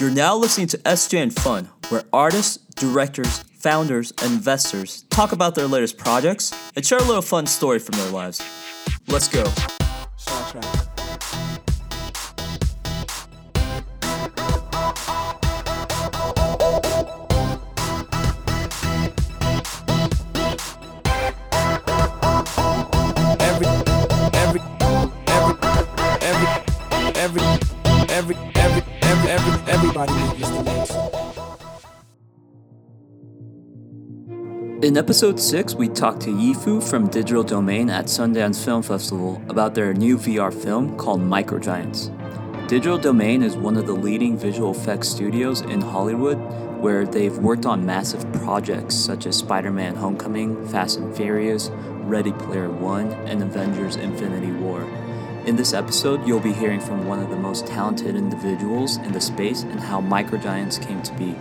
You're now listening to SJN Fun, where artists, directors, founders, and investors talk about their latest projects and share a little fun story from their lives. Let's go. Every, every, every, every, every, every everybody needs to make In episode 6, we talked to Yifu from Digital Domain at Sundance Film Festival about their new VR film called Microgiants. Digital Domain is one of the leading visual effects studios in Hollywood where they've worked on massive projects such as Spider Man Homecoming, Fast and Furious, Ready Player One, and Avengers Infinity War. In this episode, you'll be hearing from one of the most talented individuals in the space and how Microgiants came to be.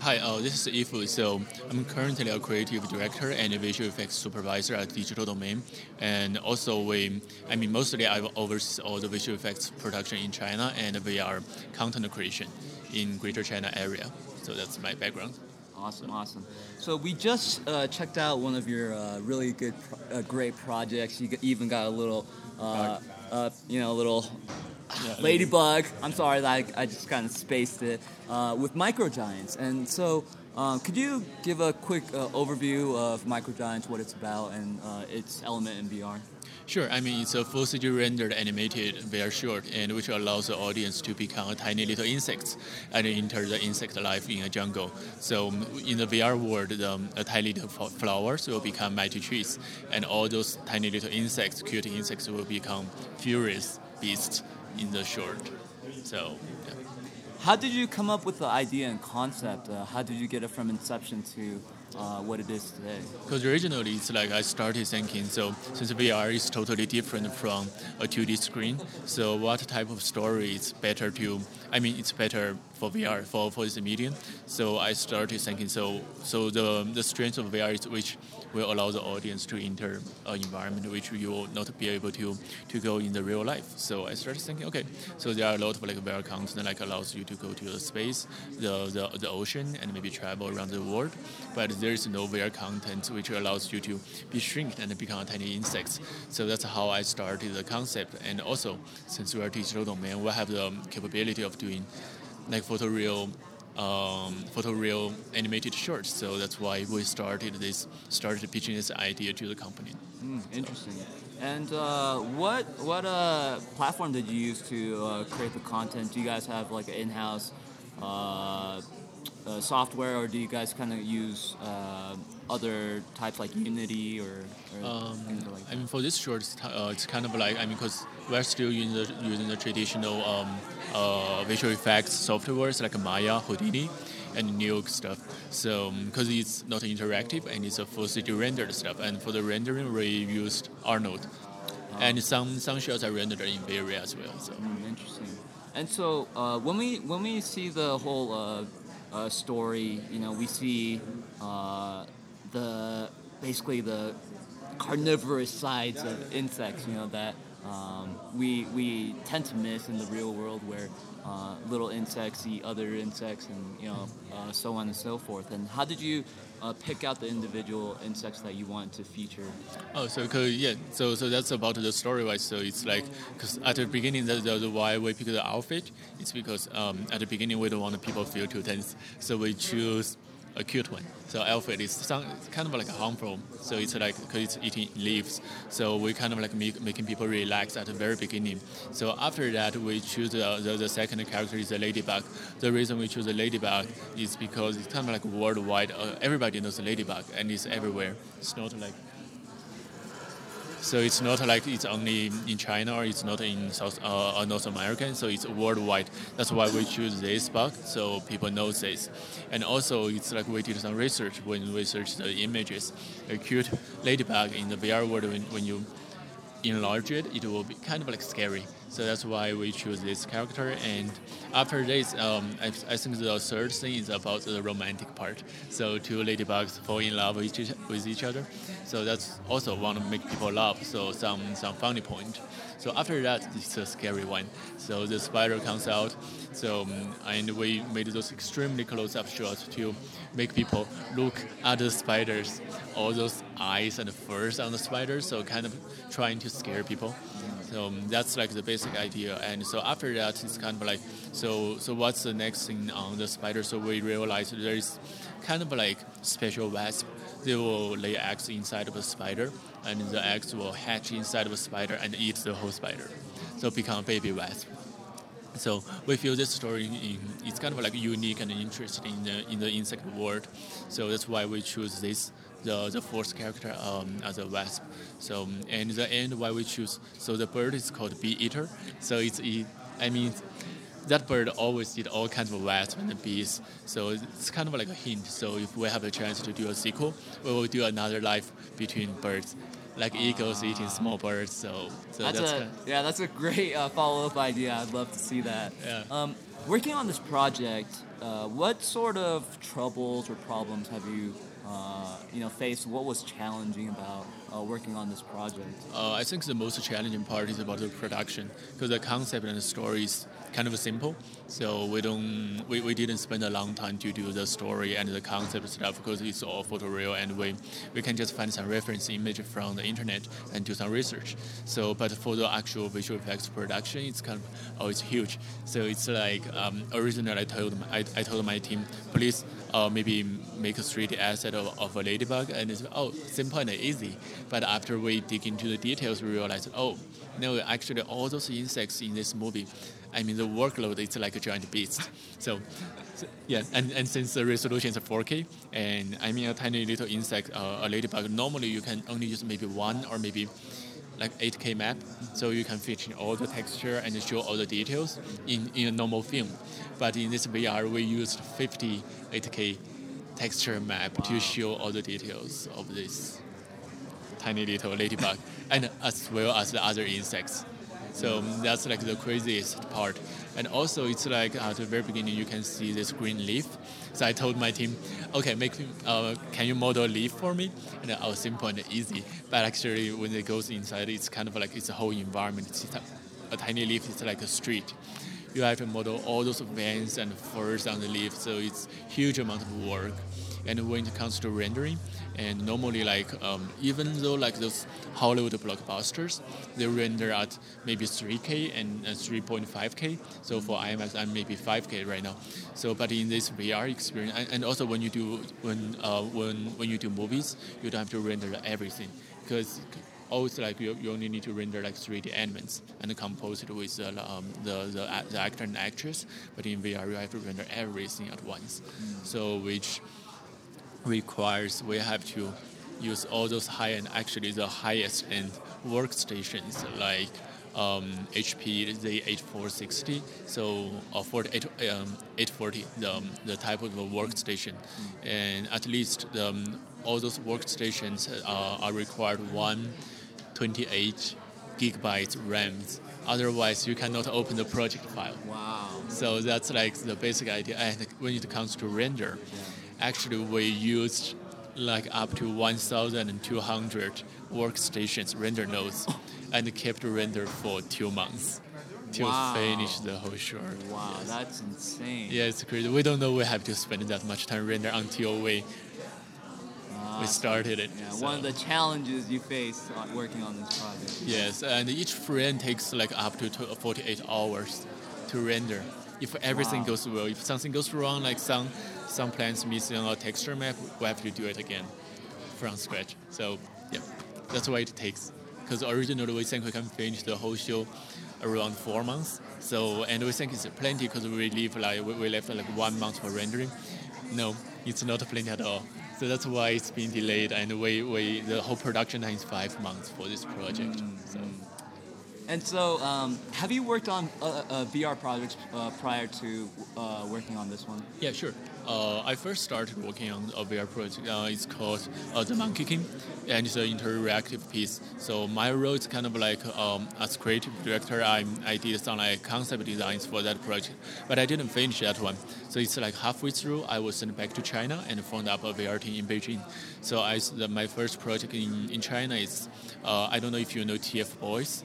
Hi, uh, this is Yifu. So I'm currently a creative director and a visual effects supervisor at Digital Domain, and also we, I mean, mostly I oversee all the visual effects production in China and VR content creation in Greater China area. So that's my background. Awesome, awesome. So we just uh, checked out one of your uh, really good, pro- uh, great projects. You even got a little, uh, uh, you know, a little Yeah, ladybug. I'm sorry that I, I just kind of spaced it uh, with Microgiants. And so, um, could you give a quick uh, overview of Microgiants, what it's about, and uh, its element in VR? Sure. I mean, it's a full CG rendered animated VR short, and which allows the audience to become a tiny little insects and enter the insect life in a jungle. So in the VR world, the, um, a tiny little flowers will become mighty trees, and all those tiny little insects, cute insects, will become furious beasts in the short. So. Yeah. How did you come up with the idea and concept? Uh, how did you get it from inception to uh, what it is today? Because originally it's like I started thinking, so since VR is totally different from a 2D screen, so what type of story is better to, I mean, it's better for VR, for, for this medium. So I started thinking, so so the, the strength of VR is which will allow the audience to enter an environment which you will not be able to, to go in the real life. So I started thinking, okay, so there are a lot of like VR content like allows you to go to the space, the, the, the ocean, and maybe travel around the world. But there is no VR content which allows you to be shrinked and become a tiny insects. So that's how I started the concept. And also, since we are digital domain, we have the capability of doing like photoreal um, photoreal animated shorts. So that's why we started this, started pitching this idea to the company. Mm, interesting. And uh, what what uh, platform did you use to uh, create the content? Do you guys have like an in-house uh, software, or do you guys kind of use uh, other types like Unity or, or Um, things like I mean, for this short, it's, uh, it's kind of like I mean, because we're still using the using the traditional um, uh, visual effects softwares like Maya, Houdini, and Nuke stuff. So because it's not interactive and it's a full 3D rendered stuff, and for the rendering we used Arnold, and some some shots are rendered in V-Ray as well. So. Mm, interesting. And so uh, when we when we see the whole uh, uh, story, you know, we see uh, the basically the carnivorous sides of insects. You know that um, we we tend to miss in the real world, where uh, little insects eat other insects, and you know uh, so on and so forth. And how did you uh, pick out the individual insects that you wanted to feature? Oh, so yeah, so so that's about the story wise. So it's like because at the beginning, the, the, the why we pick the aphid, it's because um, at the beginning we don't want people feel too tense, so we choose a cute one. So aphid is some, kind of like a harmful. So it's like because it's eating leaves. So we kind of like make, making people relax at the very beginning. So after that, we choose the, the, the second character is the ladybug. The reason we choose the ladybug is because it's kind of like worldwide. Uh, everybody knows the ladybug and it's everywhere. It's not like so it's not like it's only in China or it's not in South uh, or North America. So it's worldwide. That's why we choose this bug so people know this. And also it's like we did some research when we searched the images. A cute ladybug in the VR world when, when you enlarge it, it will be kind of like scary. So that's why we choose this character. And after this, um, I, I think the third thing is about the romantic part. So two ladybugs fall in love with each, with each other. So that's also want to make people laugh. So some some funny point. So after that, it's a scary one. So the spider comes out. So um, and we made those extremely close-up shots to make people look at the spiders, all those eyes and furs on the spiders. So kind of trying to scare people. So um, that's like the basic idea. And so after that, it's kind of like, so so what's the next thing on the spider? So we realized there is kind of like special wasp. They will lay eggs inside of a spider, and the eggs will hatch inside of a spider and eat the whole spider. So become baby wasp. So we feel this story in, it's kind of like unique and interesting in the in the insect world. So that's why we choose this the, the fourth character um, as a wasp. So and the end why we choose so the bird is called bee eater. So it's it, I mean that bird always eat all kinds of wasps and bees. So it's kind of like a hint. So if we have a chance to do a sequel, we will do another life between birds. Like eagles eating small birds, so, so that's, that's, a kind yeah, that's a great uh, follow-up idea. I'd love to see that. Yeah. Um, working on this project, uh, what sort of troubles or problems have you, uh, you know, faced? What was challenging about uh, working on this project? Uh, I think the most challenging part is about the production because the concept and the story is kind of simple. So we don't we, we didn't spend a long time to do the story and the concept stuff because it's all photoreal and we we can just find some reference image from the internet and do some research. So but for the actual visual effects production, it's kind of oh it's huge. So it's like um, originally I told my, I, I told my team please uh, maybe make a 3D asset of, of a ladybug and it's oh simple and easy. But after we dig into the details, we realized oh no actually all those insects in this movie I mean, the workload is like a giant beast. So, so yeah, and, and since the resolution is 4K, and I mean a tiny little insect, uh, a ladybug, normally you can only use maybe one or maybe like 8K map, so you can fit in all the texture and show all the details in, in a normal film. But in this VR, we used 50 8K texture map to show all the details of this tiny little ladybug, and as well as the other insects. So that's like the craziest part. And also, it's like at the very beginning, you can see this green leaf. So I told my team, okay, make uh, can you model a leaf for me? And I was simple and easy. But actually, when it goes inside, it's kind of like it's a whole environment. It's a, tiny leaf. It's like a street. You have to model all those veins and furs on the leaf. So it's huge amount of work. And when it comes to rendering, and normally like um, even though like those Hollywood blockbusters, they render at maybe 3K and uh, 3.5K. So for IMAX, I'm maybe 5K right now. So but in this VR experience, and, and also when you do when uh, when when you do movies, you don't have to render everything because always like you, you only need to render like 3D elements and compose it with uh, um, the, the, the actor and actress. But in VR, you have to render everything at once. So which requires we have to use all those high end, actually the highest end workstations like um, HP Z8460, so or 48, um, 840, the, um, the type of the workstation, and at least the, um, all those workstations uh, are required 128 gigabytes RAMs. Otherwise, you cannot open the project file. Wow. So that's like the basic idea. And when it comes to render, actually we used like up to 1,200 workstations render nodes and kept render for two months to Wow. finish the whole short. Wow, Yes. that's insane. Yeah, it's crazy. We don't know we have to spend that much time render until we we started it. Yeah, so- one of the challenges you face uh, working on this project. Yes, and each frame takes like up to 48 hours to render. If everything Wow. goes well, if something goes wrong, like some some plants missing a texture map, we have to do it again from scratch. So yeah, that's why it takes. Because originally we think we can finish the whole show around four months. So and we think it's plenty because we leave like we, we left like one month for rendering. No, it's not plenty at all. So that's why it's been delayed, and we, we the whole production time is five months for this project. So And so, um, have you worked on uh, uh, VR projects uh, prior to uh, working on this one? yeah, sure. Uh, I first started working on a VR project. Uh, it's called uh, The Monkey King, and it's an interactive piece. So my role is kind of like um, as creative director. I I did some like concept designs for that project, but I didn't finish that one. So it's like halfway through, I was sent back to China and found up a VR team in Beijing. So I my first project in, in China is uh, I don't know if you know TF Boys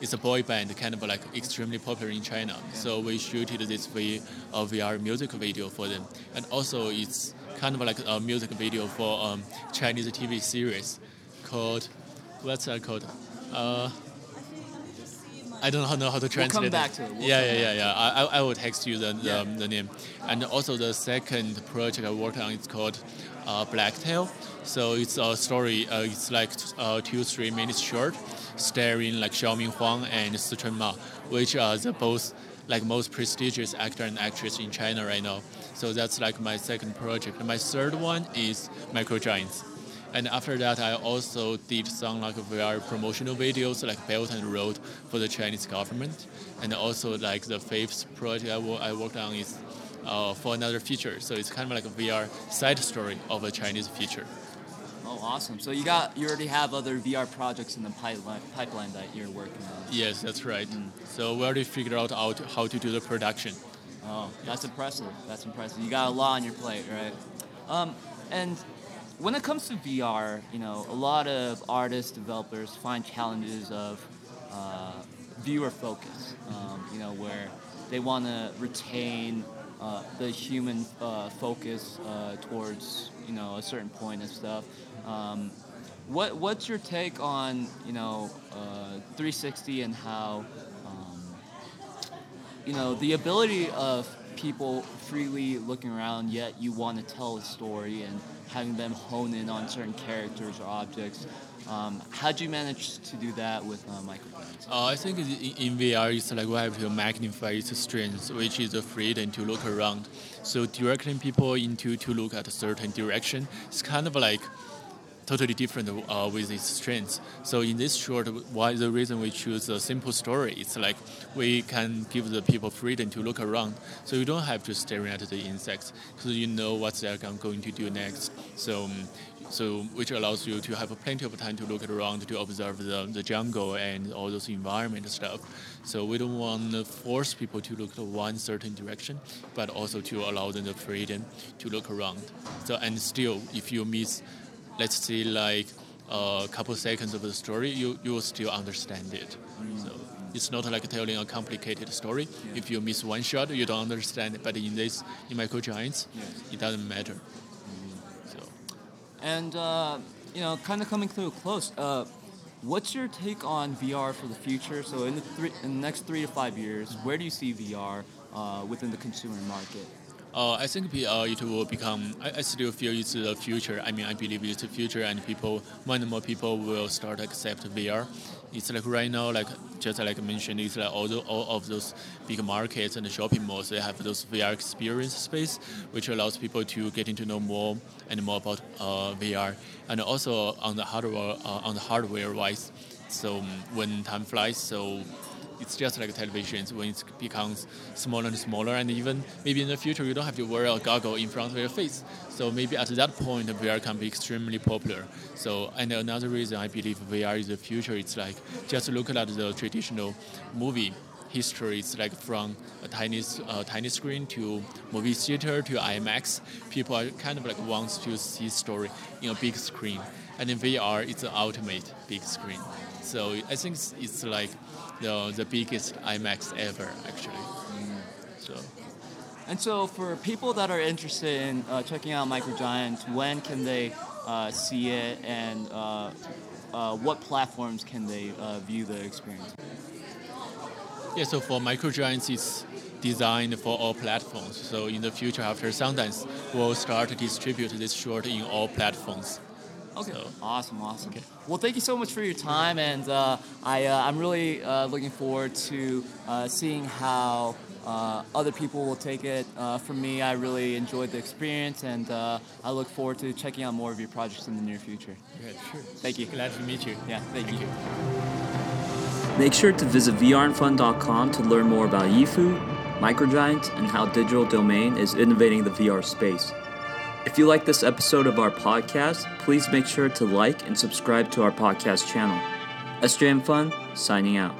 it's a boy band, kind of like extremely popular in China. So we shooted this v, a VR music video for them, and also it's kind of like a music video for um, Chinese TV series called what's that called? Uh, I don't know how to translate. We'll come back to it. We'll yeah, yeah, yeah, yeah. I, I will text you the, the, yeah. the, name. And also the second project I worked on is called uh, Blacktail. So it's a story. Uh, it's like uh, two three minutes short starring like Xiaoming Huang and Sichun Ma, which are the both like most prestigious actor and actress in China right now. So that's like my second project. My third one is Micro Giants. And after that, I also did some like VR promotional videos like Belt and Road for the Chinese government. And also like the fifth project I, I worked on is uh, for another feature. So it's kind of like a VR side story of a Chinese feature. Awesome! So you got you already have other VR projects in the pipeline, pipeline that you're working on. Yes, that's right. Mm. So we already figured out how to, how to do the production. Oh, that's impressive. That's impressive. You got a lot on your plate, right? Um, and when it comes to VR, you know, a lot of artists, developers find challenges of uh, viewer focus. Um, you know, where they want to retain uh, the human uh, focus uh, towards you know a certain point and stuff. Um, what what's your take on you know uh, 360 and how um, you know the ability of people freely looking around yet you want to tell a story and having them hone in on certain characters or objects um, how do you manage to do that with uh, Microgiants? Uh, I think in VR, it's like we have to magnify its strength, which is the freedom to look around. So directing people into to look at a certain direction, it's kind of like totally different uh, with its strengths. So in this short, why the reason we choose a simple story? It's like we can give the people freedom to look around. So you don't have to stare at the insects because you know what they're going to do next. So um, so which allows you to have plenty of time to look around to observe the, the jungle and all those environment stuff. So we don't want to force people to look to one certain direction, but also to allow them the freedom to look around. So and still, if you miss, let's say like a couple seconds of the story, you you will still understand it. Mm. So it's not like telling a complicated story. Yeah. If you miss one shot, you don't understand. It. But in this, in Micro Giants, yes. it doesn't matter. So and uh, you know, kind of coming a close. Uh, what's your take on VR for the future? So in the, three, in the next three to five years, where do you see VR uh, within the consumer market? Uh, I think VR it will become. I, I, still feel it's the future. I mean, I believe it's the future, and people, more and more people will start accept VR it's like right now, like just like I mentioned, it's like all, the, all of those big markets and shopping malls, they have those VR experience space, which allows people to getting to know more and more about uh, VR, and also on the hardware, uh, on the hardware wise. So um, when time flies, so it's just like televisions when it becomes smaller and smaller and even maybe in the future you don't have to wear a goggle in front of your face. So maybe at that point vr can be extremely popular. So and another reason i believe vr is the future it's like just look at the traditional movie history. It's like from a tiny uh, tiny screen to movie theater to imax people are kind of like wants to see story in a big screen. And in vr it's the ultimate big screen so i think it's, it's like the, the biggest IMAX ever, actually. Mm. So. And so, for people that are interested in uh, checking out Micro Giants, when can they uh, see it, and uh, uh what platforms can they uh, view the experience? Yeah, so for Micro Giants, it's designed for all platforms. So in the future, after Sundance, we'll start to distribute this short in all platforms. Okay. So. Awesome, awesome. Okay. Well, thank you so much for your time, and uh, I, uh, I'm really uh, looking forward to uh, seeing how uh, other people will take it. Uh, for me, I really enjoyed the experience, and I look forward to checking out more of your projects in the near future. Yeah, sure. Thank you. Glad to meet you. Yeah, thank, thank you. you. Make sure to visit vrandfun.com to learn more about Yifu Microgiant, and how Digital Domain is innovating the VR space. If you like this episode of our podcast, please make sure to like and subscribe to our podcast channel. SJM Fun, signing out.